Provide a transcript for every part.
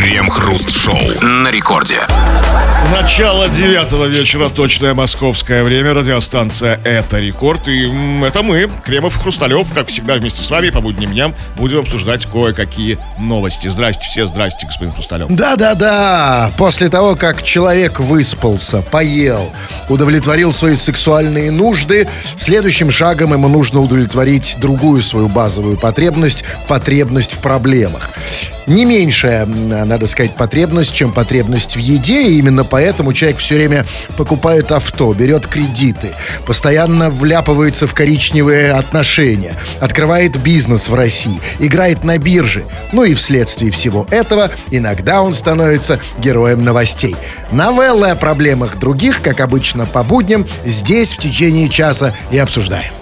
Крем-хруст-шоу на рекорде. Начало девятого вечера, точное московское время, радиостанция «Это рекорд». И это мы, Кремов Хрусталев, как всегда вместе с вами по будним дням будем обсуждать кое-какие новости. Здрасте все, здрасте, господин Хрусталев. Да-да-да, после того, как человек выспался, поел, удовлетворил свои сексуальные нужды, следующим шагом ему нужно удовлетворить другую свою базовую потребность, потребность в проблемах. Не меньшая, надо сказать, потребность, чем потребность в еде, и именно поэтому человек все время покупает авто, берет кредиты, постоянно вляпывается в коричневые отношения, открывает бизнес в России, играет на бирже. Ну и вследствие всего этого иногда он становится героем новостей. Новеллы о проблемах других, как обычно по будням, здесь в течение часа и обсуждаем.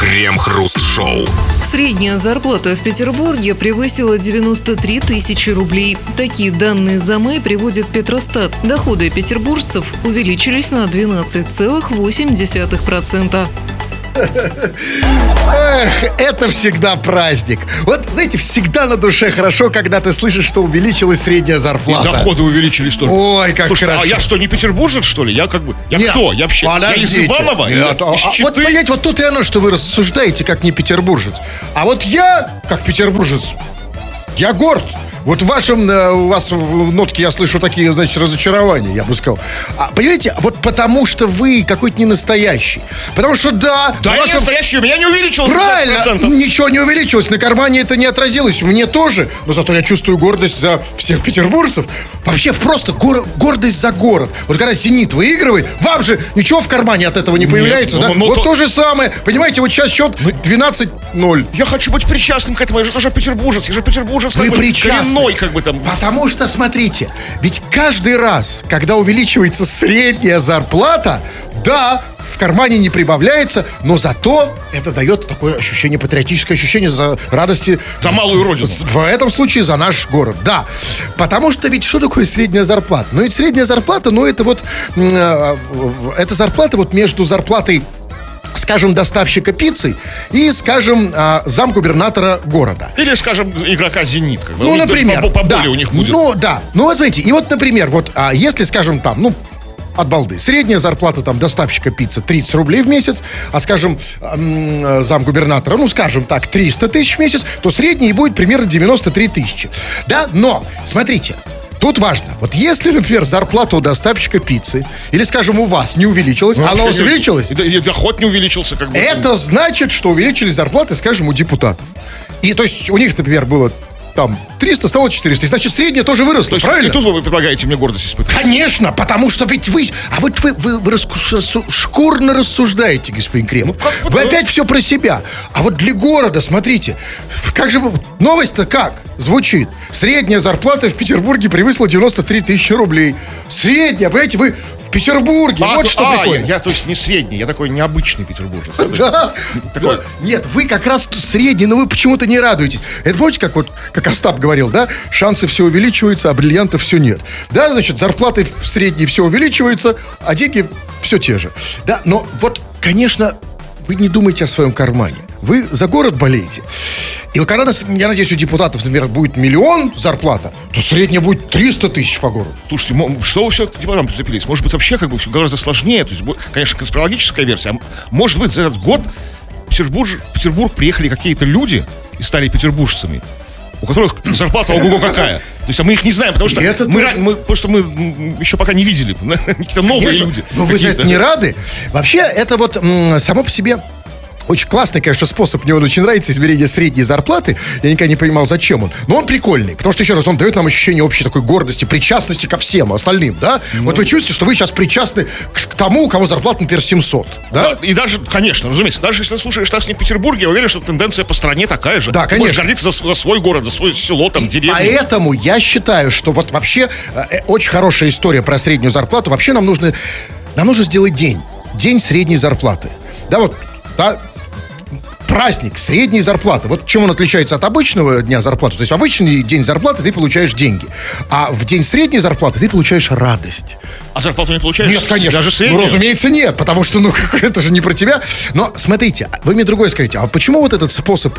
Крем-хруст-шоу. Средняя зарплата в Петербурге превысила 93 тысячи рублей. Такие данные за май приводит Петростат. Доходы петербуржцев увеличились на 12,8%. Эх, это всегда праздник. Вот, знаете, всегда на душе хорошо, когда ты слышишь, что увеличилась средняя И зарплата. доходы увеличились тоже. Ой, как Слушайте, хорошо. а я что, не петербуржец, что ли? Я как бы... Я Нет, кто? Я вообще... Я из подождите. Иванова? Нет, Я а- из а вот, Читы? понимаете, вот тут и оно, что вы рассуждаете, как не петербуржец. А вот я, как петербуржец, я горд. Вот в вашем, э, у вас в нотке я слышу такие, значит, разочарования, я бы сказал. А, понимаете, вот потому что вы какой-то не настоящий. Потому что да, Да, в я вашем- настоящий, у меня не увеличилось Правильно, 15%. ничего не увеличилось, на кармане это не отразилось, мне тоже, но зато я чувствую гордость за всех петербуржцев. Вообще просто гор- гордость за город. Вот когда «Зенит» выигрывает, вам же ничего в кармане от этого не появляется, ну, да? ну, вот то- то... же самое, понимаете, вот сейчас счет 12-0. Я хочу быть причастным к этому, я же тоже петербуржец, я же петербуржец Вы причастны. Коренной, как бы там. Потому что, смотрите, ведь каждый раз, когда увеличивается средняя зарплата, да, в кармане не прибавляется, но зато это дает такое ощущение, патриотическое ощущение за радости. За малую родину. В этом случае за наш город, да. Потому что ведь что такое средняя зарплата? Ну, ведь средняя зарплата, ну, это вот, э, это зарплата вот между зарплатой скажем, доставщика пиццы и, скажем, а, замгубернатора города. Или, скажем, игрока «Зенит». Как бы. Ну, например. по- Поболее да. у них будет. Ну, да. Ну, вот смотрите, и вот, например, вот, а, если, скажем, там, ну, от балды. Средняя зарплата там доставщика пиццы 30 рублей в месяц, а, скажем, м, замгубернатора, ну, скажем так, 300 тысяч в месяц, то средний будет примерно 93 тысячи. Да, но, смотрите, Тут важно, вот если, например, зарплата у доставщика пиццы, или, скажем, у вас не увеличилась, Ну, она у вас не- увеличилась, И, д- и доход не увеличился, как бы. это значит, что увеличились зарплаты, скажем, у депутатов. И то есть у них, например, было там 300, стало 400. И значит, средняя тоже выросла, То есть правильно? и тут вы предлагаете мне гордость испытать. Конечно, потому что ведь вы... А вот вы, вы, вы раску- рассу- шкурно рассуждаете, господин Кремов. Ну, вы да. опять все про себя. А вот для города, смотрите, как же... Новость-то как звучит? Средняя зарплата в Петербурге превысила 93 тысячи рублей. Средняя, понимаете, вы в Петербурге. А, вот то- что а, я, прикольно. я, то есть не средний, я такой необычный петербуржец. да, такой- Нет, вы как раз средний, но вы почему-то не радуетесь. Это помните, как вот, как Остап говорил, да? Шансы все увеличиваются, а бриллиантов все нет. Да, значит, зарплаты в средней все увеличиваются, а деньги все те же. Да, но вот, конечно, вы не думайте о своем кармане. Вы за город болеете. И вот когда, я надеюсь, у депутатов, например, будет миллион зарплата, то средняя будет 300 тысяч по городу. Слушайте, что вы все к депутатам прицепились? Может быть, вообще как бы все гораздо сложнее. То есть, конечно, конспирологическая версия. А может быть, за этот год в Петербург, в Петербург приехали какие-то люди и стали петербуржцами, у которых зарплата ого-го какая. То есть, а мы их не знаем, потому что это мы, мы, потому что мы еще пока не видели. Какие-то новые Конечно. люди. Но вы за это не рады? Вообще, это вот само по себе очень классный, конечно, способ. Мне он очень нравится, измерение средней зарплаты. Я никогда не понимал, зачем он. Но он прикольный. Потому что, еще раз, он дает нам ощущение общей такой гордости, причастности ко всем остальным, да? Вот вы чувствуете, что вы сейчас причастны к, тому, у кого зарплата, например, 700, да? Да, и даже, конечно, разумеется, даже если ты слушаешь нас не в Петербурге, я уверен, что тенденция по стране такая же. Да, Ты можешь конечно. гордиться за, за свой город, за свое село, там, деревню. Поэтому я считаю, что вот вообще э, э, очень хорошая история про среднюю зарплату. Вообще нам нужно, нам нужно сделать день. День средней зарплаты. Да, вот, да, праздник средней зарплаты. Вот чем он отличается от обычного дня зарплаты? То есть в обычный день зарплаты ты получаешь деньги, а в день средней зарплаты ты получаешь радость. А зарплату не получаешь? Нет, конечно. Даже среднюю? Ну, разумеется, нет, потому что, ну, это же не про тебя. Но смотрите, вы мне другое скажите, а почему вот этот способ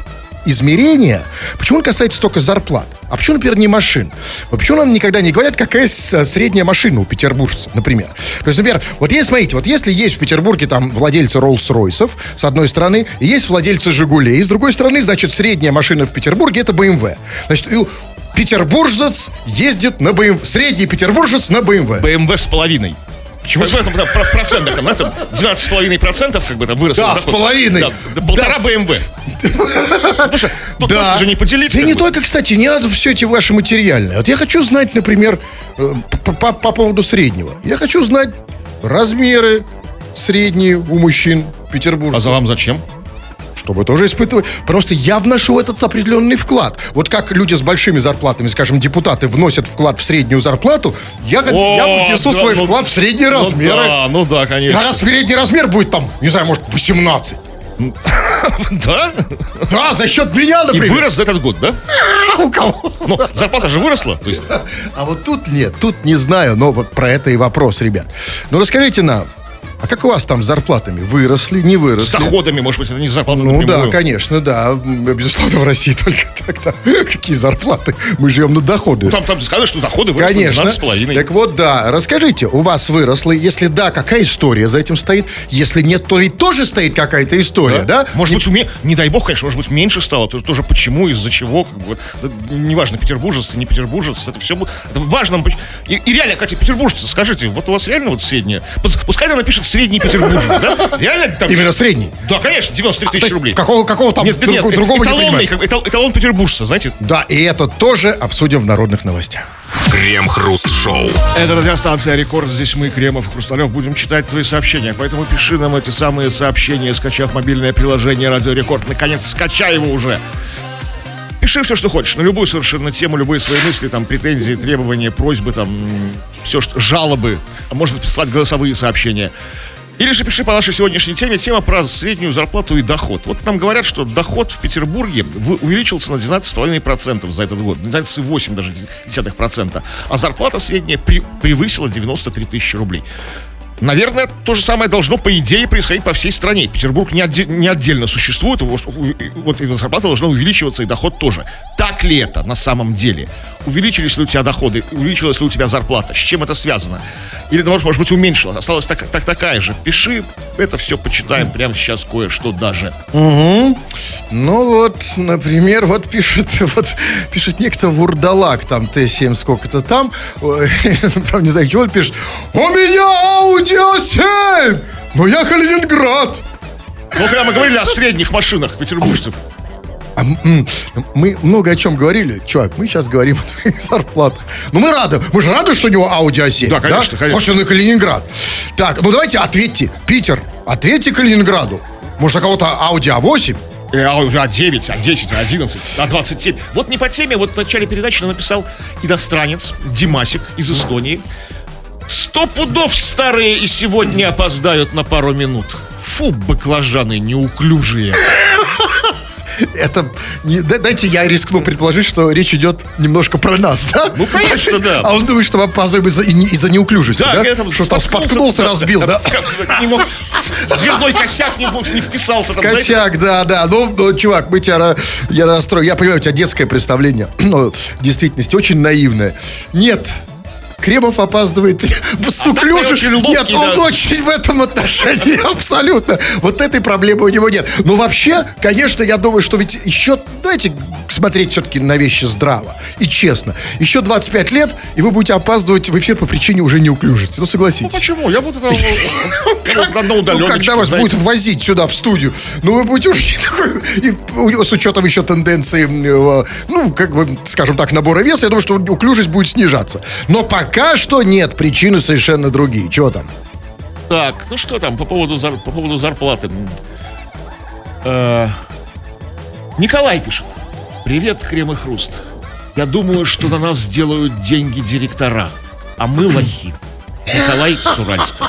измерения, почему он касается только зарплат? А почему, например, не машин? Почему нам никогда не говорят, какая с- средняя машина у петербуржца, например? То есть, например, вот есть, смотрите, вот если есть в Петербурге там владельцы Роллс-Ройсов, с одной стороны, и есть владельцы Жигулей, с другой стороны, значит, средняя машина в Петербурге это BMW. Значит, и петербуржец ездит на BMW. Средний петербуржец на BMW. БМВ с половиной. Почему? В этом, там, в процентах, там, там 12,5 процентов, как бы там выросло. Да, с половиной. Да, да, полтора Да, БМВ. Потому что тут можно же не поделить. Да не бы. только, кстати, не надо все эти ваши материальные. Вот я хочу знать, например, э, по, по- по поводу среднего. Я хочу знать размеры средние у мужчин А петербуржцев. за вам зачем? Чтобы тоже испытывать. Просто я вношу в этот определенный вклад. Вот как люди с большими зарплатами, скажем, депутаты, вносят вклад в среднюю зарплату, я, хот- я О, внесу да, свой ну- вклад в средние Ну размеры. да, ну да, А конечно. раз средний размер будет там, не знаю, может, 18. Да? Да, за счет меня, И например. вырос за этот год, да? У кого? Ну, зарплата же выросла. То есть, А вот тут нет, тут не знаю, но вот про это и вопрос, ребят. Ну расскажите нам, а как у вас там с зарплатами? Выросли, не с выросли? доходами, может быть, это не зарплата Ну напрямую. да, конечно, да. Безусловно, в России только тогда. Какие зарплаты? Мы живем на доходы. Ну, там, там сказали, что доходы выросли Конечно. на 12,5. Так вот, да, расскажите, у вас выросло, если да, какая история за этим стоит? Если нет, то ведь тоже стоит какая-то история, да? Может быть, уме... не дай бог, конечно, может быть, меньше стало. Тоже, тоже почему, из-за чего, как бы, да, неважно, петербуржец, не петербуржец, это все это важно. И, и реально, Катя, петербуржцы, скажите, вот у вас реально вот средняя? Пус- Пускай она напишет средний петербуржец, да? Реально там... Именно средний. Да, конечно, 93 То тысячи есть рублей. Какого, какого там Нет, друг- нет, другого не эталонный, понимаю. бы, этал- эталон петербуржца, знаете? Да, и это тоже обсудим в народных новостях. Крем-хруст-шоу. Это радиостанция «Рекорд». Здесь мы, Кремов и Хрусталев, будем читать твои сообщения. Поэтому пиши нам эти самые сообщения, скачав мобильное приложение «Радио Рекорд». Наконец, скачай его уже. Пиши все, что хочешь, на любую совершенно тему, любые свои мысли, там, претензии, требования, просьбы, там, все, что, жалобы. А можно прислать голосовые сообщения. Или же пиши по нашей сегодняшней теме, тема про среднюю зарплату и доход. Вот нам говорят, что доход в Петербурге увеличился на 12,5% за этот год, 12,8 даже десятых процента, а зарплата средняя превысила 93 тысячи рублей. Наверное, то же самое должно, по идее, происходить по всей стране. Петербург не, отде- не отдельно существует, вот, и зарплата должна увеличиваться, и доход тоже. Так ли это на самом деле? Увеличились ли у тебя доходы, увеличилась ли у тебя зарплата? С чем это связано? Или, может, может быть, уменьшилась, осталась так, так, такая же? Пиши, это все почитаем прямо сейчас кое-что даже. Ну вот, например, вот пишет, вот пишет некто Вурдалак, там Т7 сколько-то там, правда не знаю, чего он пишет. У меня Audi A7, но я Калининград. Ну, когда мы говорили о средних машинах петербуржцев. А, мы много о чем говорили, чувак, мы сейчас говорим о твоих зарплатах. Ну мы рады, мы же рады, что у него Audi A7. Да, конечно, конечно. Хоть он и Калининград. Так, ну давайте ответьте, Питер, ответьте Калининграду. Может, у кого-то Audi A8? Э, А уже А9, А10, А11, А27. Вот не по теме, вот в начале передачи написал иностранец Димасик из Эстонии. Сто пудов старые и сегодня опоздают на пару минут. Фу, баклажаны неуклюжие. Это, не- да- дайте я рискну предположить, что речь идет немножко про нас, да? Ну, конечно, да. А он думает, что мы опаздываем из-за, и не- из-за неуклюжести, да? я там что там споткнулся, разбил, да? Не мог, дверной косяк не, не вписался там, знаете. Косяк, да, да. Ну, ну, чувак, мы тебя, я расстрою. Я понимаю, у тебя детское представление, но в действительности очень наивное. Нет, Кремов опаздывает с уклюжей. очень ловкий, Нет, он да. очень в этом отношении абсолютно. Вот этой проблемы у него нет. Но вообще, конечно, я думаю, что ведь еще, давайте смотреть все-таки на вещи здраво и честно. Еще 25 лет, и вы будете опаздывать в эфир по причине уже неуклюжести. Ну, согласитесь. Почему? Я буду буду на Ну, удаленочке, когда вас будут возить сюда, в студию, ну, вы будете уже такой... С учетом еще тенденции, ну, как бы, скажем так, набора веса, я думаю, что уклюжесть будет снижаться. Но пока что нет, причины совершенно другие. Чего там? Так, ну что там по поводу, зар- по поводу зарплаты? Э, Николай пишет. Привет, Крем и Хруст. Я думаю, что на нас сделают деньги директора, а мы лохи. Николай Суральский.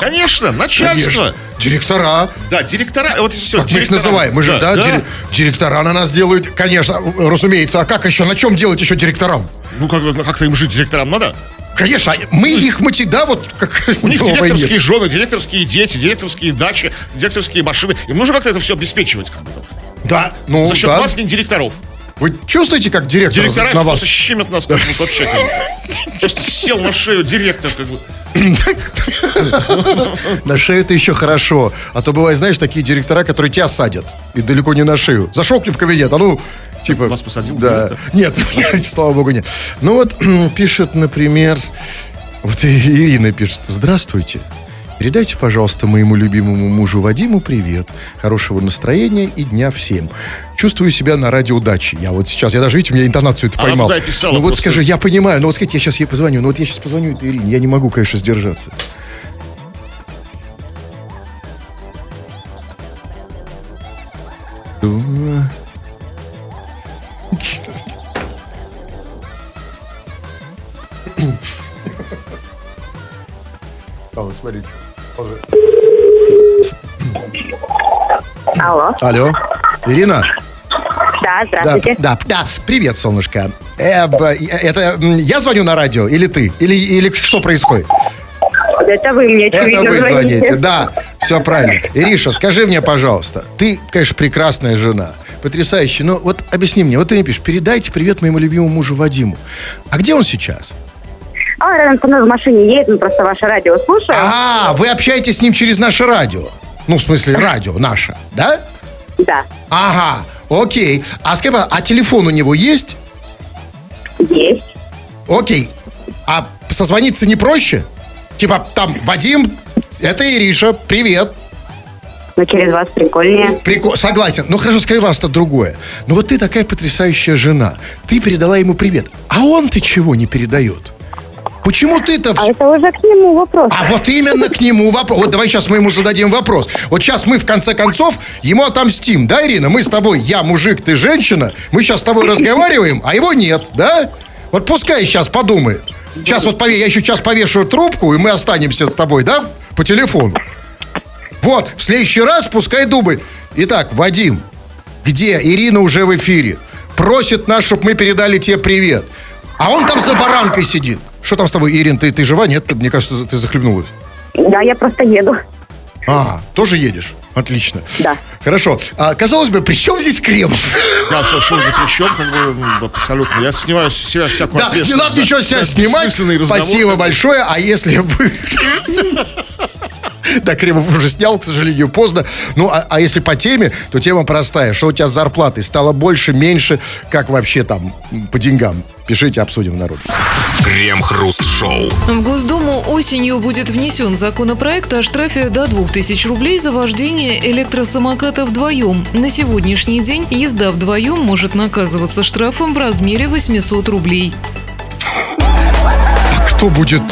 Конечно, начальство. Директора. Да, директора. Вот все. Как мы их называем? Мы же, да, дире- директора на нас делают. Конечно, разумеется. А как еще? На чем делать еще директорам? Ну, как, ну, как-то им жить директорам надо. Конечно, мы их мотив... Да, вот как У них директорские нет. жены, директорские дети, директорские дачи, директорские машины. Им нужно как-то это все обеспечивать. Как бы, там. Да, ну, За счет да. вас, не директоров. Вы чувствуете, как директор Директора на вас? щемят нас как бы вообще. Как. Просто сел на шею директор, как бы. На шею это еще хорошо. А то бывает, знаешь, такие директора, которые тебя садят. И далеко не на шею. Зашел к ним в кабинет, а ну, типа... Вас посадил Да. Нет, слава богу, нет. Ну вот, пишет, например... Вот Ирина пишет. Здравствуйте. Передайте, пожалуйста, моему любимому мужу Вадиму привет. Хорошего настроения и дня всем. Чувствую себя на радио удачи. Я вот сейчас, я даже, видите, у меня интонацию это Она поймал. и писала ну вот просто. скажи, я понимаю, но вот скажите, я сейчас ей позвоню. Ну вот я сейчас позвоню этой Ирине, я не могу, конечно, сдержаться. Да. А, вот смотрите. Алло. Алло, Ирина? Да, Да, здравствуйте. да, да, привет, солнышко. Э, это я звоню на радио или ты? Или, или что происходит? Это вы мне, очевидно, Это вы звоните. звоните, да, все правильно. Ириша, скажи мне, пожалуйста, ты, конечно, прекрасная жена, потрясающая, но вот объясни мне, вот ты мне пишешь, передайте привет моему любимому мужу Вадиму. А где он сейчас? А он рядом со мной в машине едет, мы просто ваше радио слушаем. А, вы общаетесь с ним через наше радио. Ну, в смысле, радио наше, да? Да, Ага, окей. А скажи, а телефон у него есть? есть. Окей. А созвониться не проще? Типа, там, Вадим, это Ириша, привет. Но через вас прикольнее. Прикол, согласен. Ну хорошо, скажи вас-то другое. Ну вот ты такая потрясающая жена. Ты передала ему привет. А он ты чего не передает? Почему ты-то... А вс- это уже к нему вопрос. А вот именно к нему вопрос. Вот давай сейчас мы ему зададим вопрос. Вот сейчас мы в конце концов ему отомстим, да, Ирина? Мы с тобой, я мужик, ты женщина. Мы сейчас с тобой разговариваем, а его нет, да? Вот пускай сейчас подумает. Сейчас вот пове- я еще сейчас повешу трубку, и мы останемся с тобой, да? По телефону. Вот, в следующий раз пускай думает. Итак, Вадим, где Ирина уже в эфире? Просит нас, чтобы мы передали тебе привет. А он там за баранкой сидит. Что там с тобой, Ирин? Ты, ты жива? Нет, мне кажется, ты захлебнулась. Да, я просто еду. А, тоже едешь? Отлично. Да. Хорошо. А, казалось бы, при чем здесь Кремов? Я совершенно ни при чем, как бы, абсолютно. Я снимаю с себя всякую Да, не ответственность надо за- ничего себя снимать. Спасибо большое. А если вы... Да, Кремов уже снял, к сожалению, поздно. Ну, а, а если по теме, то тема простая. Что у тебя с зарплатой? Стало больше, меньше? Как вообще там по деньгам? Пишите, обсудим в народе. Крем-хруст-шоу. В Госдуму осенью будет внесен законопроект о штрафе до 2000 рублей за вождение электросамоката вдвоем. На сегодняшний день езда вдвоем может наказываться штрафом в размере 800 рублей. А кто будет,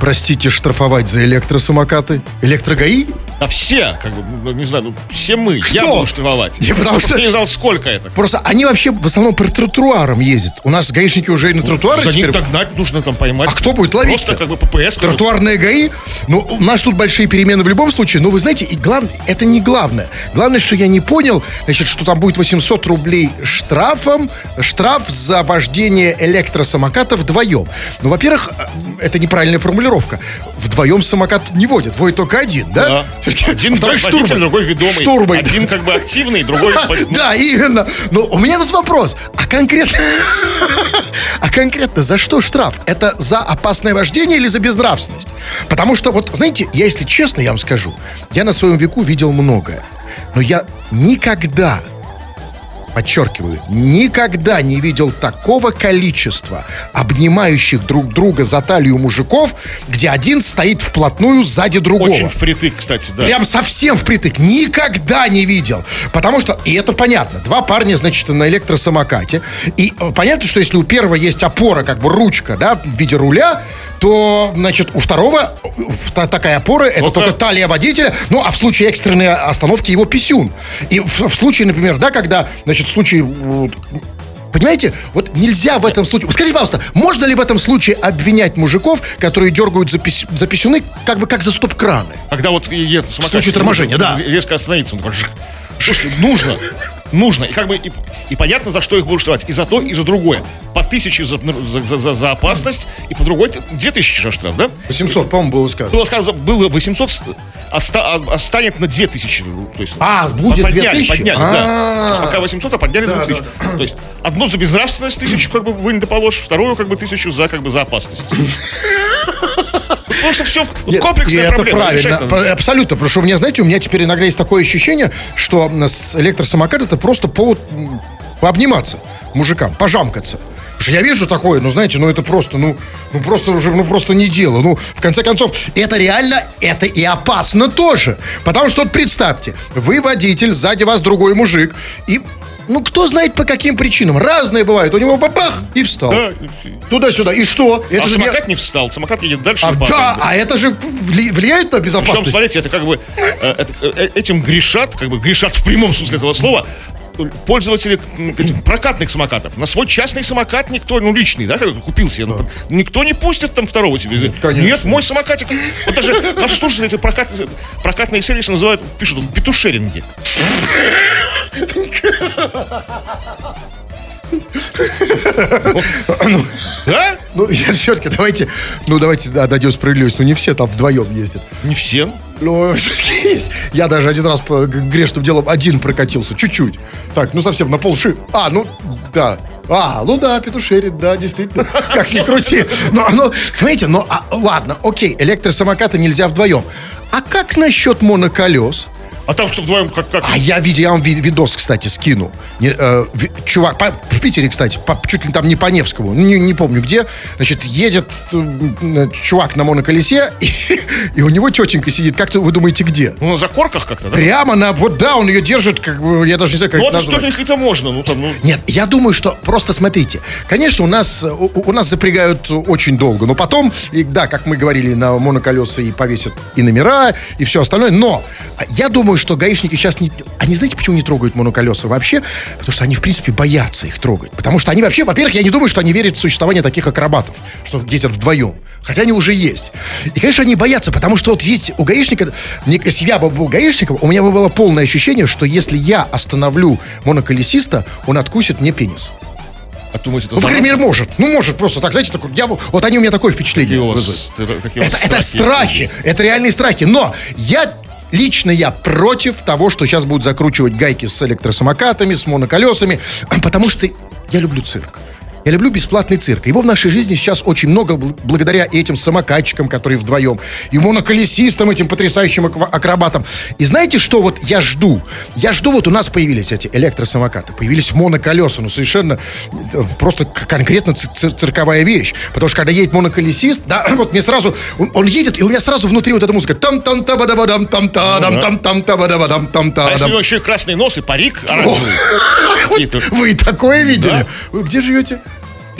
простите, штрафовать за электросамокаты? Электрогаи? А все, как бы, ну, не знаю, ну, все мы. Я Кто? буду штрафовать. Не, потому что- Я не знал, сколько это. Просто они вообще в основном по тротуарам ездят. У нас гаишники уже и на тротуары За теперь... них догнать нужно там поймать. А кто будет ловить? Просто как бы ППС. Тротуарные ГАИ, ну, у нас тут большие перемены в любом случае, но вы знаете, и главное, это не главное. Главное, что я не понял, значит, что там будет 800 рублей штрафом, штраф за вождение электросамоката вдвоем. Ну, во-первых, э, это неправильная формулировка. Вдвоем самокат не водят, водит только один, да? Да. Один Второй водитель, штурман. другой ведомый. Штурман. Один как бы активный, другой... Да, именно. Но у меня тут вопрос. А конкретно... А конкретно за что штраф? Это за опасное вождение или за безнравственность? Потому что, вот, знаете, я, если честно, я вам скажу, я на своем веку видел многое. Но я никогда, подчеркиваю, никогда не видел такого количества обнимающих друг друга за талию мужиков, где один стоит вплотную сзади другого. Очень впритык, кстати, да. Прям совсем впритык. Никогда не видел. Потому что, и это понятно, два парня, значит, на электросамокате. И э, понятно, что если у первого есть опора, как бы ручка, да, в виде руля, то, значит, у второго та- такая опора, это Ну-ка. только талия водителя, ну, а в случае экстренной остановки его писюн. И в, в случае, например, да, когда, значит, в случае... вот, Понимаете, вот нельзя в этом случае... Скажите, пожалуйста, можно ли в этом случае обвинять мужиков, которые дергают за, пис- за писюны, как бы как за стоп-краны? Когда вот едет самокат, случае торможения, да. Резко остановиться. Он такой. Слушайте, нужно. Нужно. И как бы и, и понятно, за что их будут штрафовать. И за то, и за другое. По тысяче за, за, за, за опасность, и по другой две тысячи же штраф, да? 800, по-моему, было сказано. Было сказано, было 800, оста, а, станет на 2000. То есть, А, будет подняли, 2000? Подняли, да. А. То есть пока 800, а подняли Да, на 2000. То есть одну за безнравственность тысячу как бы вынь да положь, вторую как бы тысячу за как бы за опасность. Потому что все комплексная это проблема. правильно, абсолютно. Потому что у меня, знаете, у меня теперь иногда есть такое ощущение, что с электросамокат это просто повод м, пообниматься мужикам, пожамкаться. Потому что я вижу такое, ну, знаете, ну, это просто, ну, ну, просто уже, ну, просто не дело. Ну, в конце концов, это реально, это и опасно тоже. Потому что, вот представьте, вы водитель, сзади вас другой мужик, и, ну, кто знает по каким причинам. Разные бывают. У него бабах и встал. Да. Туда-сюда. И что? Это А же не- самокат не встал, самокат едет дальше. А, падает, да, а это же вли- влияет на Причем, безопасность. смотрите, это как бы э, это, э, этим грешат, как бы грешат в прямом смысле этого слова, пользователи этих прокатных самокатов. На свой частный самокат никто, ну личный, да, как купил себе, ну, никто не пустит там второго тебе. конечно. Нет, мой самокатик. Вот даже наши слушатели эти прокат, прокатные сервисы называют, пишут, петушеринги. Да? Ну, все-таки давайте, ну, давайте да, дадим справедливость. Ну, не все там вдвоем ездят. Не все. Но все-таки есть. Я даже один раз по грешным делом один прокатился, чуть-чуть. Так, ну, совсем на полши. А, ну, да. А, ну да, петушерит, да, действительно. Как ни крути. Но, ну, смотрите, ну, а, ладно, окей, электросамокаты нельзя вдвоем. А как насчет моноколес? А там что вдвоем как... как? А я видел, я вам ви- видос, кстати, скину. Не, э, чувак, по- в Питере, кстати, по- чуть ли там не по Невскому, не, не помню где. Значит, едет э, чувак на моноколесе, и, и у него тетенька сидит. Как вы думаете, где? Ну, на закорках как-то, да? Прямо на, вот да, он ее держит, как бы, я даже не знаю, как Ну, это назвать. это можно, ну, там, ну... Нет, я думаю, что просто смотрите. Конечно, у нас у, у нас запрягают очень долго, но потом, и, да, как мы говорили, на моноколеса и повесят и номера, и все остальное. Но я думаю, что гаишники сейчас не... Они знаете, почему не трогают моноколеса вообще? Потому что они, в принципе, боятся их трогать. Потому что они вообще, во-первых, я не думаю, что они верят в существование таких акробатов, что ездят вдвоем. Хотя они уже есть. И, конечно, они боятся, потому что вот есть у гаишника, если я бы был гаишником, у меня бы было полное ощущение, что если я остановлю моноколесиста, он откусит мне пенис. А думаете, это Ну, заразно? мере, может. Ну, может, просто так, знаете, такой, я, вот они у меня такое впечатление Какие вас вызывают. стра- какие Это, вас это страхи, это реальные страхи. Но я лично я против того, что сейчас будут закручивать гайки с электросамокатами, с моноколесами, потому что я люблю цирк. Я люблю бесплатный цирк. Его в нашей жизни сейчас очень много бл- благодаря этим самокатчикам, которые вдвоем, и моноколесистам, этим потрясающим акробатам. И знаете, что вот я жду? Я жду, вот у нас появились эти электросамокаты, появились моноколеса, ну совершенно э, просто конкретно ци- цир- цирковая вещь. Потому что когда едет моноколесист, да, вот мне сразу, он, он едет, и у меня сразу внутри вот эта музыка там там та ба да ба дам там та дам там там та ба да ба дам там та А если у него еще и красный нос и парик оранжевый? Вы такое видели? Вы где живете?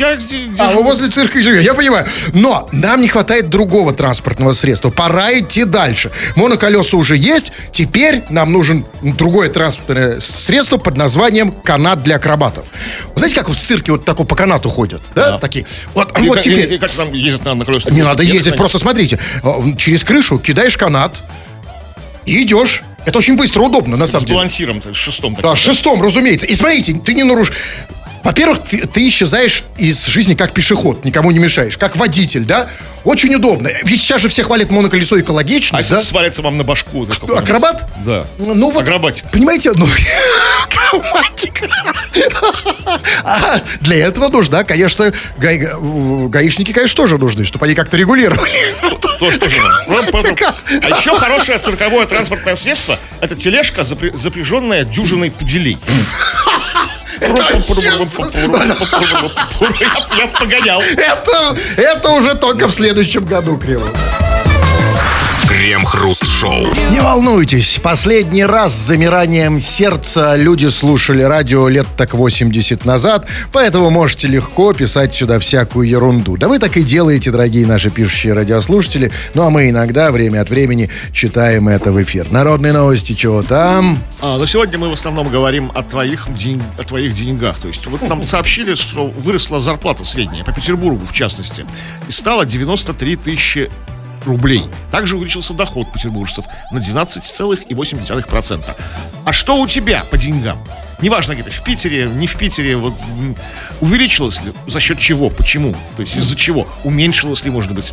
Я А, вы возле цирка и живете, я понимаю. Но нам не хватает другого транспортного средства. Пора идти дальше. Моноколеса уже есть, теперь нам нужен другое транспортное средство под названием канат для акробатов. Вы знаете, как в цирке вот такой по канату ходят? Да? Такие. Вот, И вот как- теперь... и Как там ездят на, на колесах? Не надо ездить, просто смотрите. э, Через крышу кидаешь канат и идешь. Это очень быстро, удобно, на самом деле. балансиром, с шестом. Да, шестом, разумеется. И смотрите, ты не нарушишь. Во-первых, ты, ты исчезаешь из жизни как пешеход, никому не мешаешь, как водитель, да? Очень удобно. Ведь сейчас же все хвалят моноколесо А экологичность, если да? свалится вам на башку? какой-нибудь? Акробат? Да. Ну вот, Акробатик. Понимаете, ну... Акробатик. А для этого нужна, конечно, га- гаишники, конечно, тоже нужны, чтобы они как-то регулировали. Тоже, тоже. А еще хорошее цирковое транспортное средство – это тележка, запря- запряженная дюжиной пуделей. Я погонял. Это уже только в следующем году, Криво. Крем-хруст-шоу. Не волнуйтесь, последний раз с замиранием сердца люди слушали радио лет так 80 назад, поэтому можете легко писать сюда всякую ерунду. Да вы так и делаете, дорогие наши пишущие радиослушатели, ну а мы иногда время от времени читаем это в эфир. Народные новости, чего там? А, но сегодня мы в основном говорим о твоих, день- о твоих деньгах. То есть вот нам сообщили, что выросла зарплата средняя, по Петербургу в частности, и стала 93 тысячи рублей. Также увеличился доход петербуржцев на 12,8%. А что у тебя по деньгам? неважно где-то, в Питере, не в Питере, вот увеличилось ли, за счет чего, почему, то есть из-за чего, уменьшилось ли, может быть,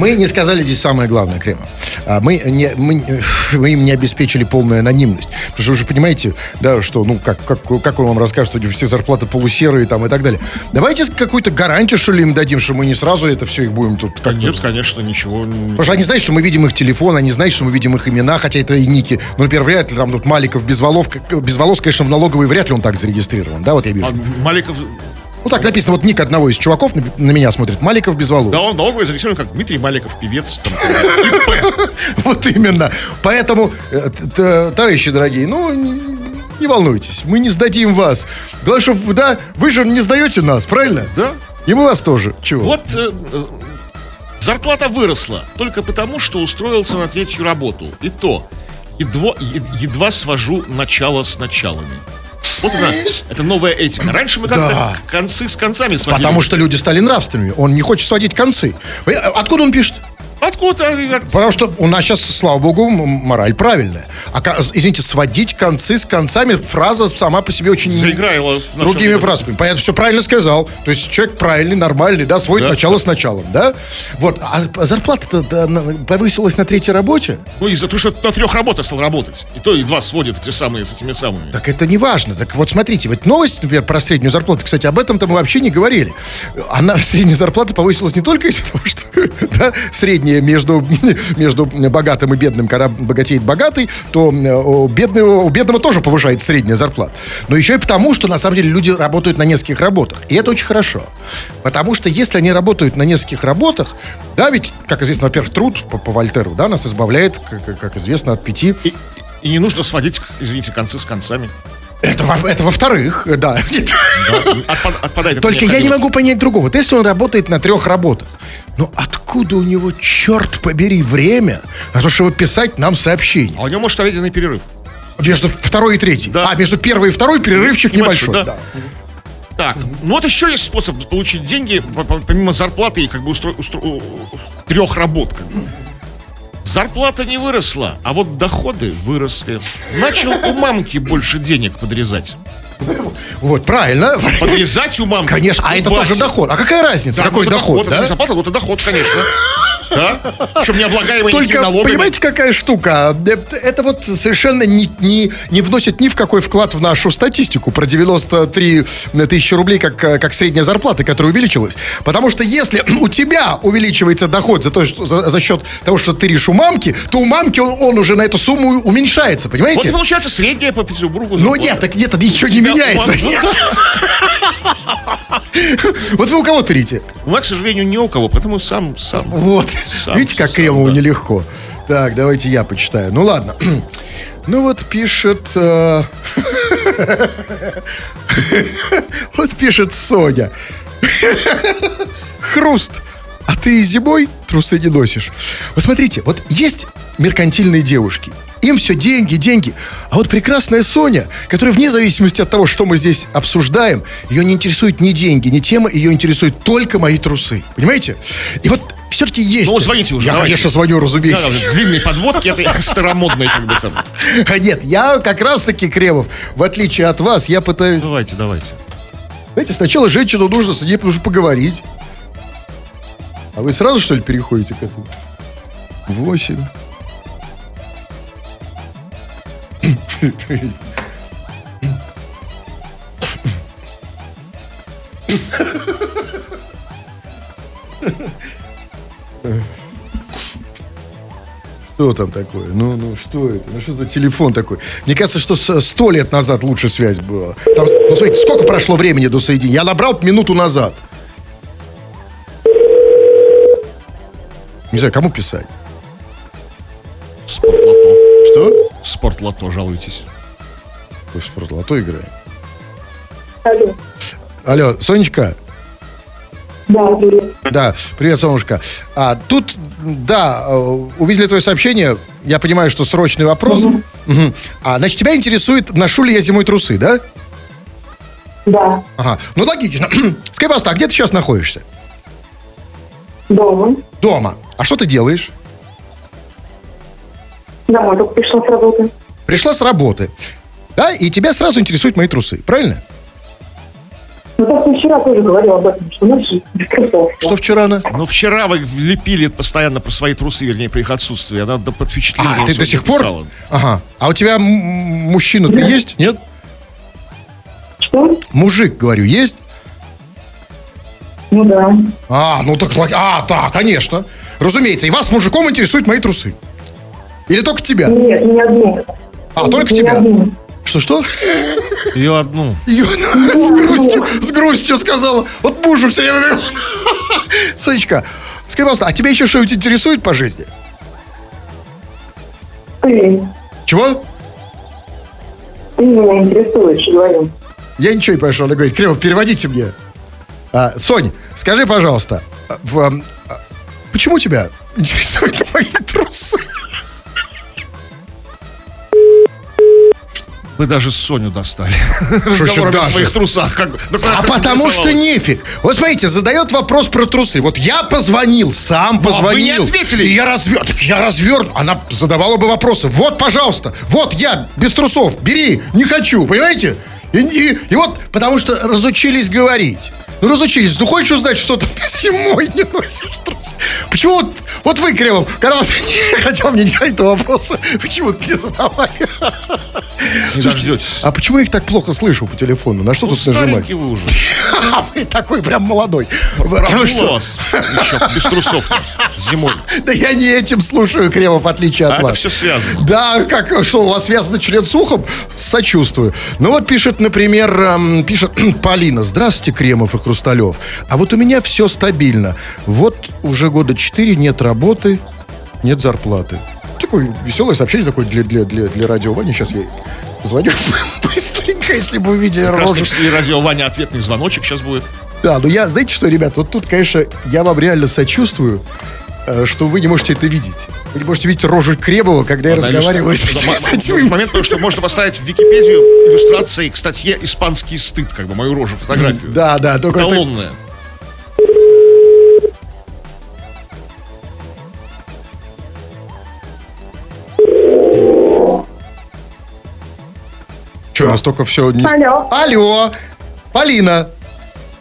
Мы не сказали здесь самое главное, Крема. А мы, не, мы, мы им не обеспечили полную анонимность. Потому что вы же понимаете, да, что, ну, как, как, как он вам расскажет, что все зарплаты полусерые там и так далее. Давайте какую-то гарантию, что ли, им дадим, что мы не сразу это все их будем тут как нет, конечно, ничего. Потому что они знают, что мы видим их телефон, они знают, что мы видим их имена, хотя это и ники. Ну, например, вряд ли там тут Маликов без волос, без волос, конечно, в налоговой вряд ли он так зарегистрирован, да, вот я вижу. А Маликов, Ну, так написано, вот ник одного из чуваков на, на меня смотрит, Маликов без волос. да, он налоговый зарегистрирован как Дмитрий Маликов, певец, там, ИП. Вот именно. Поэтому, э, товарищи дорогие, ну, не волнуйтесь, мы не сдадим вас. Главное, что, да, вы же не сдаете нас, правильно? Да. И мы вас тоже. Чего? Вот э, э, зарплата выросла только потому, что устроился на третью работу. И то, едва, едва свожу начало с началами. Вот она, это новая этика. Раньше мы как-то Да. концы с концами сводили. Потому что люди стали нравственными. Он не хочет сводить концы. Откуда он пишет? Откуда? Потому что у нас сейчас, слава богу, мораль правильная. А, извините, сводить концы с концами, фраза сама по себе очень... Нашем Другими виде. фразами. Понятно, все правильно сказал. То есть человек правильный, нормальный, да, сводит Да. начало с началом, да? Вот. А зарплата-то повысилась на третьей работе? Ну, из-за того, что на трех работах стал работать. И то едва сводит эти самые с этими самыми. Так это не важно. Так вот смотрите, вот новость, например, про среднюю зарплату, кстати, об этом-то мы вообще не говорили. Она, средняя зарплата повысилась не только из-за того, что да, средняя между, между богатым и бедным, когда богатеет богатый, то э, у бедного, у бедного тоже повышается средняя зарплата. Но еще и потому, что на самом деле люди работают на нескольких работах. И это очень хорошо. Потому что если они работают на нескольких работах, да, ведь, как известно, во-первых, труд по, по Вольтеру, да, нас избавляет, как, как известно, от пяти И, и не нужно сводить, извините, концы с концами. Это, это во-вторых, да. Отпад- отпадает эта Только я не могу понять другого. Вот если он работает на трех работах, ну откуда у него, черт побери, время на то, чтобы писать нам сообщение? А у него может обеденный перерыв. Между второй и третьей. Да. А, между первой и второй перерывчик Небольшой, небольшой. да. да. Так, ну вот еще есть способ получить деньги, по- по- помимо зарплаты и как бы устро... устро- трех работ. Как бы. Зарплата не выросла, а вот доходы выросли. Начал у мамки больше денег подрезать. Вот, правильно. Подрезать у мамки. Конечно, а это тоже доход. А какая разница, Да, какой ну, доход, да? зарплата, вот это доход, конечно. Да? Причем не облагаемый никакими Только, налогами. понимаете, какая штука? Это, вот совершенно не, не, не вносит ни в какой вклад в нашу статистику про 93 тысячи рублей, как, как средняя зарплата, которая увеличилась. Потому что если у тебя увеличивается доход за, то, что, за, за счет того, что ты ришь у мамки, то у мамки он, он уже на эту сумму уменьшается, Вот и понимаете? получается средняя по Петербургу Ну нет, так нет, ничего не меняется. Вот вы у кого трите? У меня, к сожалению, не у кого, потому сам, сам. Вот. Сам, Видите, как сам, Кремову да. нелегко. Так, давайте я почитаю. Ну ладно. Ну вот пишет... э, Вот пишет Соня. Хруст. А ты зимой трусы не носишь? Вот смотрите, вот есть меркантильные девушки. Им все деньги, деньги. А вот прекрасная Соня, которая вне зависимости от того, что мы здесь обсуждаем, ее не интересуют ни деньги, ни тема, ее интересуют только мои трусы. Понимаете? И вот все-таки есть. Ну, вот звоните уже, Я, давайте. конечно, звоню, разумеется. Да, да, длинные подводки, это старомодные как бы там. А Нет, я как раз-таки, Кремов, в отличие от вас, я пытаюсь... Давайте, давайте. Знаете, сначала женщину нужно с ней нужно поговорить. А вы сразу, что ли, переходите к этому? Восемь. Что там такое? Ну, ну, что это? Ну, что за телефон такой? Мне кажется, что сто лет назад лучше связь была. Там, ну, смотрите, сколько прошло времени до соединения? Я набрал минуту назад. Не знаю, кому писать. Спортлото. Что? Спортлото, жалуйтесь. Вы в спортлото играем. Алло. Алло, Сонечка? Да, привет. Да, привет, Солнышко. А, тут, да, э, увидели твое сообщение. Я понимаю, что срочный вопрос. Мгм. А, значит, тебя интересует, ношу ли я зимой трусы, да? Да, Ага. Ну, логично. Скажи, пожалуйста, а где ты сейчас находишься? дома. Дома. А что ты делаешь? Домой только пришла с работы. Пришла с работы. Да, и тебя сразу интересуют мои трусы, правильно? Ну, так вчера тоже говорил об этом, что ночью без трусов. Что вчера она? Но вчера вы лепили постоянно про свои трусы, вернее, при их отсутствии. Она до- под впечатлением А, ты до сих пор? писала. Ага. А у тебя мужчина-то есть? Нет? Что? Мужик, говорю, есть? Ну да. А, ну так, а, да, конечно. Разумеется, и вас мужиком интересуют мои трусы. Или только тебя? Нет, не одну. А, только Не тебя? одну. Что-что? Ее одну. Ё- С грустью, с грустью сказала. Вот мужу все время говорю. Сонечка, скажи, пожалуйста, а тебя еще что-нибудь интересует по жизни? Ты, Чего? ты меня интересуешь, говорю. Я ничего не понимаю, она говорит. Кремов, переводите мне. А, Сонь, скажи, пожалуйста, а, в, ам, а, почему тебя интересуют мои трусы? Вы даже Соню достали. Разговорами о своих трусах. Как, да А как потому что нефиг. Вот смотрите, задает вопрос про трусы. Вот я позвонил, сам Ну, а вы позвонил. не ответили. И я развер... Я развер... Она задавала бы вопросы. Вот, пожалуйста, вот я без трусов. Бери, не хочу, понимаете? И, и- и вот, потому что разучились говорить. Ну, разучились. Ну, хочешь узнать, что ты зимой не носишь трусы? Почему вот, вот вы, Кремов, когда вас хотел мне не этого вопроса, почему не задавали? Не дождетесь. А почему я их так плохо слышу по телефону? На что Ну, тут нажимать? вы уже. А вы такой прям молодой. Прогнуло что? без трусов зимой. Да я не этим слушаю, Кремов, в отличие от А это вас. все связано. Да, как, что, у вас связано член с ухом? Сочувствую. Ну вот пишет, например, эм, пишет Полина. Здравствуйте, Кремов и Хрусталев. А вот у меня все стабильно. Вот уже года четыре нет работы, нет зарплаты. Такое веселое сообщение такое для, для, для, для радио Вани. Сейчас я ей позвоню быстренько, если бы увидели раз рожу. и радио Ваня ответный звоночек сейчас будет. Да, ну я, знаете что, ребят, вот тут, конечно, я вам реально сочувствую, э, что вы не можете это видеть. Вы не можете видеть рожу Кремова, когда я Она разговариваю с, этим- Да, с м- этим Момент, потому что можно поставить в Википедию иллюстрации к статье «Испанский стыд», как бы мою рожу, фотографию. Да, да, только это- Эталонная. Что, настолько все... Не... Алло. Алло, Полина.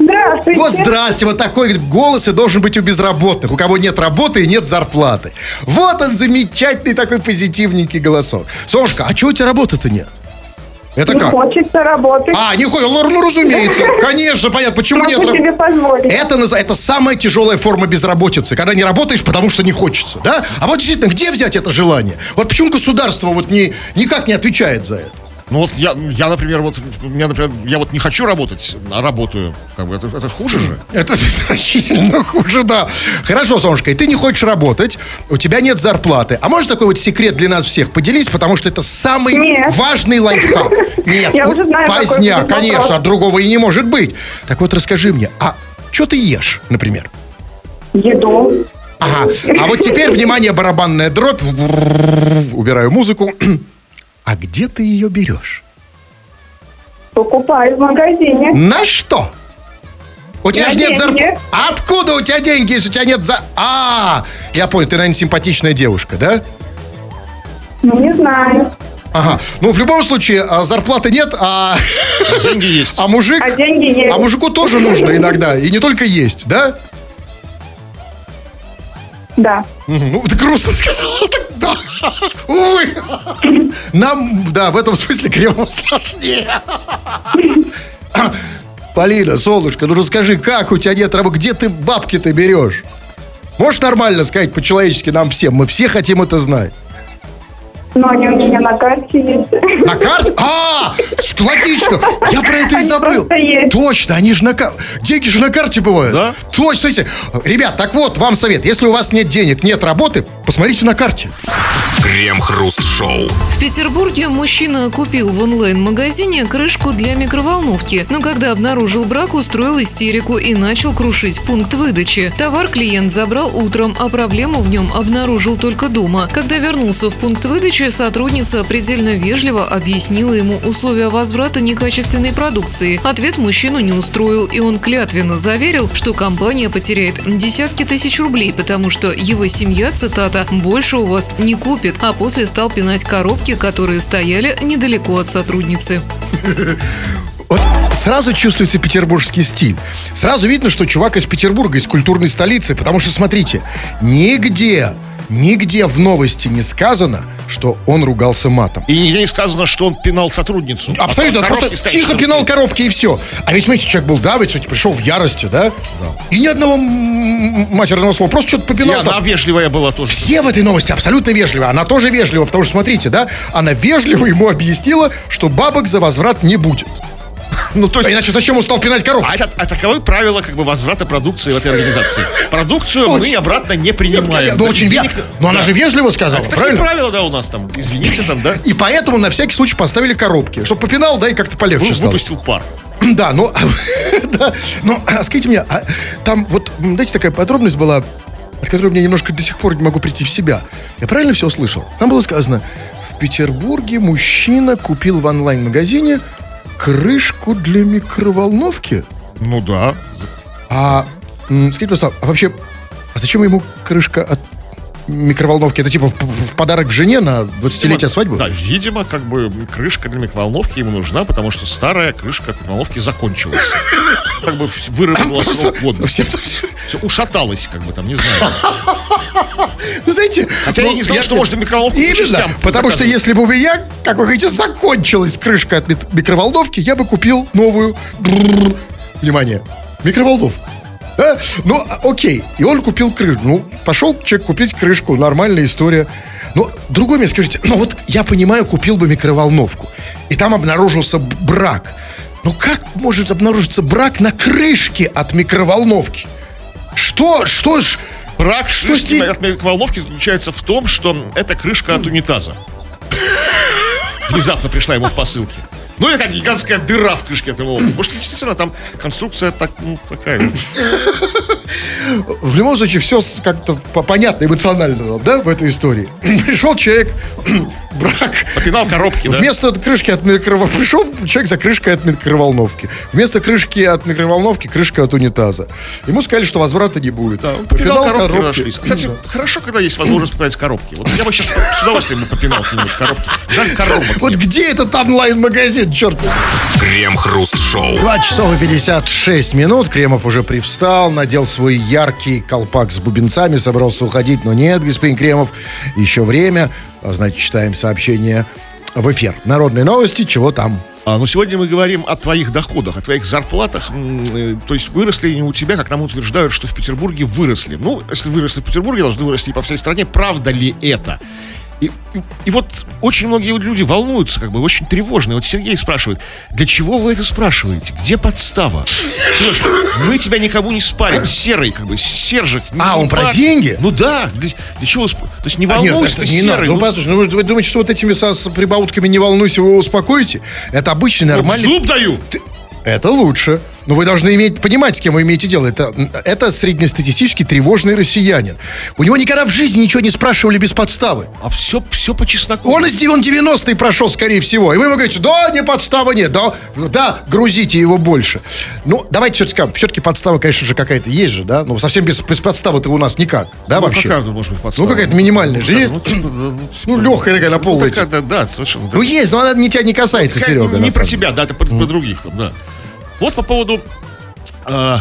Здравствуйте. Вот здрасте, вот такой голос и должен быть у безработных, у кого нет работы и нет зарплаты. Вот он, замечательный такой позитивненький голосок. Солнышко, а чего у тебя работы-то нет? Это Не как? хочется работать. А, не хочет, ну, ну, разумеется, конечно, понятно, почему Могу нет позволить. Это, это самая тяжелая форма безработицы, когда не работаешь, потому что не хочется, да? А вот действительно, где взять это желание? Вот почему государство вот не, никак не отвечает за это? Ну вот я, я, например, вот, меня, например, я вот не хочу работать, а работаю. Как бы это, это хуже же. Это значительно хуже, да. Хорошо, Солнышко, и ты не хочешь работать, у тебя нет зарплаты. А может такой вот секрет для нас всех поделись, потому что это самый Нет. важный лайфхак. Нет, Я ну, уже знаю, будет конечно, а другого и не может быть. Так вот расскажи мне, а что ты ешь, например? Еду. Ага. А вот теперь, внимание, барабанная дробь. Убираю музыку. А где ты ее берешь? Покупаю в магазине. На что? У тебя же нет зарплаты. Откуда у тебя деньги, если у тебя нет за... А, я понял, ты, наверное, симпатичная девушка, да? Ну, не знаю. Ага. Ну, в любом случае, а, зарплаты нет, а, Деньги есть. а мужик... А деньги есть. А мужику тоже нужно иногда. И не только есть, да? Да. Ну, ты грустно сказала. Так, да. Ой. Нам, да, в этом смысле кремом сложнее. Полина, солнышко, ну расскажи, как у тебя нет работы, где ты бабки-то берешь? Можешь нормально сказать по-человечески нам всем? Мы все хотим это знать. Но они у меня на карте есть. На карте? А, логично. Я про это и забыл. Точно, они же на карте. Деньги же на карте бывают. Да? Точно, смотрите. Ребят, так вот, вам совет. Если у вас нет денег, нет работы, посмотрите на карте. Крем-хруст-шоу. В Петербурге мужчина купил в онлайн-магазине крышку для микроволновки, но когда обнаружил брак, устроил истерику и начал крушить пункт выдачи. Товар клиент забрал утром, а проблему в нем обнаружил только дома. Когда вернулся в пункт выдачи, случае сотрудница предельно вежливо объяснила ему условия возврата некачественной продукции. Ответ мужчину не устроил, и он клятвенно заверил, что компания потеряет десятки тысяч рублей, потому что его семья, цитата, «больше у вас не купит», а после стал пинать коробки, которые стояли недалеко от сотрудницы. Вот сразу чувствуется петербургский стиль. Сразу видно, что чувак из Петербурга, из культурной столицы. Потому что, смотрите, нигде, нигде в новости не сказано, что он ругался матом. И нигде не сказано, что он пинал сотрудницу. Абсолютно, А просто тихо пинал коробки и все. А ведь, смотрите, человек был, да, смотрите, пришел в ярости, да? И ни одного матерного слова, просто что-то И попинал. она там. вежливая была тоже. Все в этой новости абсолютно вежливы. Она тоже вежлива, потому что, смотрите, да, она вежливо ему объяснила, что бабок за возврат не будет. Ну, то А есть, иначе зачем он стал пинать коробку? а, это, а таковы правила как бы возврата продукции в этой организации. Продукцию мы обратно не принимаем. Ну, очень ве- Но она Да. же вежливо сказала, Такие правильно? правила, да, у нас там. Извините там, да? И поэтому на всякий случай поставили коробки, чтобы попинал, да, и как-то полегче стало. Выпустил пар. Да, ну, да, ну, а скажите мне, а там вот, знаете, такая подробность была, от которой мне немножко до сих пор не могу прийти в себя. Я правильно все услышал? Там было сказано, в Петербурге мужчина купил в онлайн-магазине крышку для микроволновки. Ну да. А, скажите, пожалуйста, а вообще, а зачем ему крышка от микроволновки? Это типа в, подарок в жене на 20-летие свадьбы? Да, видимо, как бы крышка для микроволновки ему нужна, потому что старая крышка от микроволновки закончилась. Как бы выработала срок совсем- Все ушаталось, как бы там, не знаю. Вы знаете... Хотя я не знал, что можно микроволновку Именно, потому что если бы у меня, как вы говорите, закончилась крышка от микроволновки, я бы купил новую, внимание, микроволновку. Да? Ну, а, окей. И он купил крышку. Ну, пошел человек купить крышку, нормальная история. Но другой мне скажите, ну вот я понимаю, купил бы микроволновку, и там обнаружился брак. Но как может обнаружиться брак на крышке от микроволновки? Что, что ж... Брак Что с ней? от микроволновки заключается в том, что это крышка от унитаза. Внезапно пришла ему в посылке. Ну, или как гигантская дыра в крышке от микроволновки. Может, действительно, там конструкция так, ну, такая. В любом случае, все как-то по- понятно эмоционально, да, в этой истории. Пришел человек, брак, Попинал коробки, да? Вместо крышки от микроволновки пришел человек за крышкой от микроволновки. Вместо крышки от микроволновки крышка от унитаза. Ему сказали, что возврата не будет. Да, попинал коробки, нашлись. Кстати, хорошо, когда есть возможность попинать коробки. Вот я бы сейчас с удовольствием попинал какие-нибудь коробки. Жаль коробок. Вот где этот онлайн-магазин, черт? Крем-хруст-шоу. 2 часов и 56 минут. Кремов уже привстал, надел свой яркий колпак с бубенцами, собрался уходить, но нет, господин Кремов, еще время. А, Значит, читаем сообщение в эфир. Народные новости, чего там? А, ну, сегодня мы говорим о твоих доходах, о твоих зарплатах. Э, То есть выросли они у тебя, как нам утверждают, что в Петербурге выросли. Ну, если выросли в Петербурге, должны вырасти и по всей стране. Правда ли это? И, и- и вот очень многие люди волнуются, как бы очень тревожные. Вот Сергей спрашивает, для чего вы это спрашиваете? Где подстава? Серьезно, мы тебя никому не спарим. Серый, как бы, Сержик. А, он про парь. деньги? Ну да. Для, для чего? То есть не А, нет, волнуйся ты, не Серый. надо. Ну, ну, послушай, ну, вы думаете, что вот этими со, с прибаутками не волнуйся, вы его успокоите? Это обычный вот нормальный... зуб даю. Ты- Это лучше. Но вы должны иметь, понимать, с кем вы имеете дело. Это, это среднестатистический тревожный россиянин. У него никогда в жизни ничего не спрашивали без подставы. А все, все по чесноку. Он из он 90-й прошел, скорее всего. И вы ему говорите, да, не подстава нет, да, да, грузите его больше. Ну, давайте все-таки скажем, все-таки подстава, конечно же, какая-то есть же, да? Ну, совсем без, без подставы-то у нас никак, да, Ну, вообще? какая может быть подстава? Ну, какая-то минимальная же Ну, есть. ну, ну, Ну, легкая такая на ну, пол такая, да, да, совершенно. да. Ну, есть, но она не тебя не касается, Серега. Не про тебя, да, это про, про других там, да. Вот по поводу... э,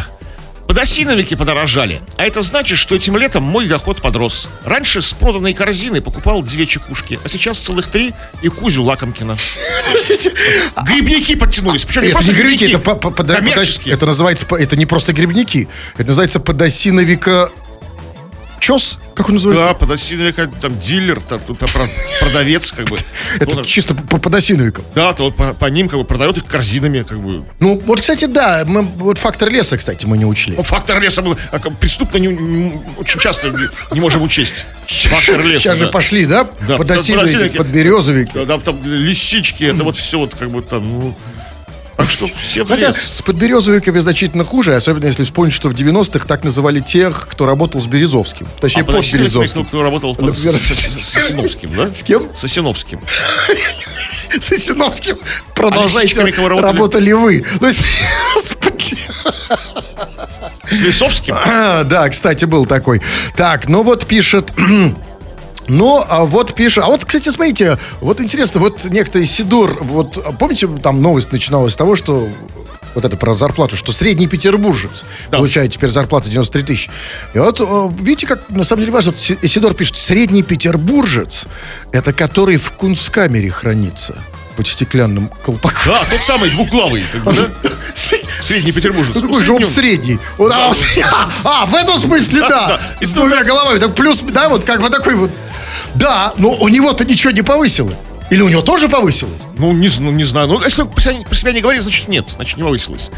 Подосиновики подорожали. А это значит, что этим летом мой доход подрос. Раньше с проданной корзины покупал две чекушки, а сейчас целых три и Кузю Лакомкина. Грибники подтянулись. Причем не Это просто не грибники, это, по- по- пода- коммерческие. пода- это называется, это не просто грибники, это называется подосиновика... Чес? Как он называется? Да, подосиновик, там дилер, там, тут, про- продавец, как бы. Это Он- чисто по, по подосиновикам. Да, то вот по, по ним как бы продает их корзинами, как бы. Ну, вот, кстати, да, мы, вот фактор леса, кстати, мы не учли. Ну, фактор леса мы а, преступно не- не- очень часто не, можем учесть. Фактор леса. Сейчас же да. пошли, да? Да, подосиновики. подберезовики. Да, да, там лисички, это вот все вот как бы там, ну, Так что все Хотя лес. с подберезовиками значительно хуже, особенно если вспомнить, что в 90-х так называли тех, кто работал с Березовским. Точнее, А, под Березовским. кто работал Например, с, с- с Осиновским, да? С кем? С Осиновским. С Осиновским продолжаете лесчиками кого работали? вы. Ну. С Лисовским. А, Да, кстати, был такой. Так, ну вот пишет... Ну, а вот пишет... А вот, кстати, смотрите, вот интересно, вот некто Сидор, вот помните, там новость начиналась с того, что вот это про зарплату, что средний петербуржец получает теперь зарплату 93 тысячи. И вот, э, видите, как на самом деле важно, вот Си- Сидор пишет, средний петербуржец, это который в кунсткамере хранится под стеклянным колпаком. Да, тот самый двухглавый. да? Средний петербуржец. Ну, какой же он средний? А, а, в этом смысле, да. Да, да. С двумя головами. Так плюс, да, вот как вот такой вот. Да, но у него-то ничего не повысило. Или у него тоже повысилось? Ну, не, ну, не знаю. Ну, если про себя, про себя не говорит, значит нет. Значит, не повысилось.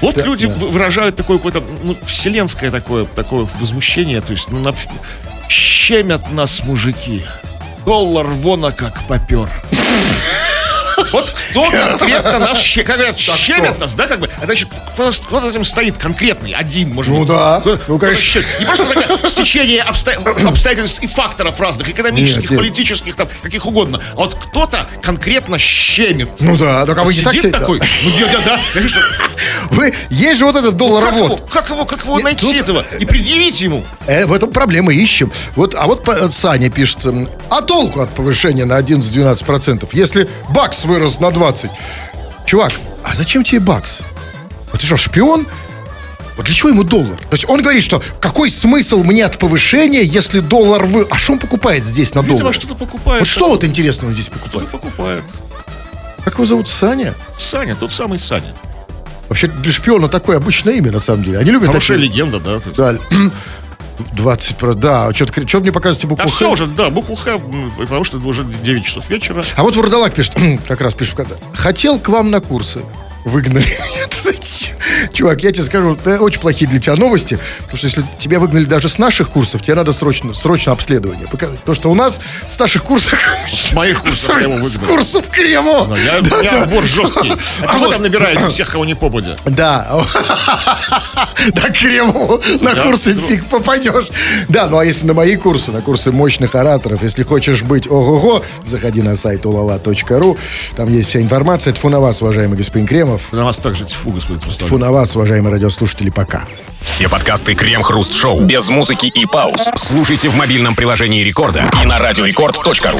Вот люди вы- выражают такое какое-то, ну, вселенское такое, такое возмущение. То есть, ну, на- щемят нас мужики. Доллар вон а как попер. Вот кто конкретно нас, щи- как говорят, щемят нас, да, как бы, это значит, кто, кто за этим стоит конкретный, один, может Ну быть. да. Ну, конечно. щемит. Не просто такое стечение обстоя- обстоятельств и факторов разных, экономических, Нет, нет. политических, там, каких угодно. А вот кто-то конкретно щемит. Ну да, так а вы не так Сидит такой, ну да, да, да. Я чувствую, Вы, есть же вот этот как его, долларовод. как его, как его Нет, найти тут- этого и предъявить ему? Э, в этом проблема, ищем. Вот, а вот Саня пишет, а толку от повышения на 11-12%, если бакс вырос на 20? Чувак, а зачем тебе бакс? Вот ты что, шпион? Вот для чего ему доллар? То есть он говорит, что какой смысл мне от повышения, если доллар вы... А что он покупает здесь на Видимо, доллар? что-то покупает. Вот что вот интересно он здесь Что-то покупает? покупает. Как его зовут? Саня? Саня, тот самый Саня. Вообще для шпиона такое обычное имя, на самом деле. Они любят Хорошая такие- легенда, да. Да. 20 про... Да, что-то что мне показываете букву А «Х»? все уже, да, букву Х, потому что уже 9 часов вечера. А вот Вурдалак пишет, как раз пишет в конце. Хотел к вам на курсы. Выгнали. Это? Чувак, я тебе скажу, это очень плохие для тебя новости, потому что если тебя выгнали даже с наших курсов, тебе надо срочно, срочно обследование показать. Потому что у нас с наших курсов... С моих курсов я его С курсов Крему. Да, Я, Да, я да. отбор жесткий. Это А вы вот- там набираете всех, кого не попадя. Да. На Крему на Да, курсы фиг попадешь. Да, ну а если на мои курсы, на курсы мощных ораторов, если хочешь быть ого-го, заходи на сайт ulala.ru. Там есть вся информация. Тфу на вас, уважаемый господин Кремов. На вас также тьфу, господин Руслан. Тфу на вас, уважаемые радиослушатели, пока. Все подкасты Крем-Хруст Шоу без музыки и пауз. Слушайте в мобильном приложении Рекорда и на радиорекорд.ру.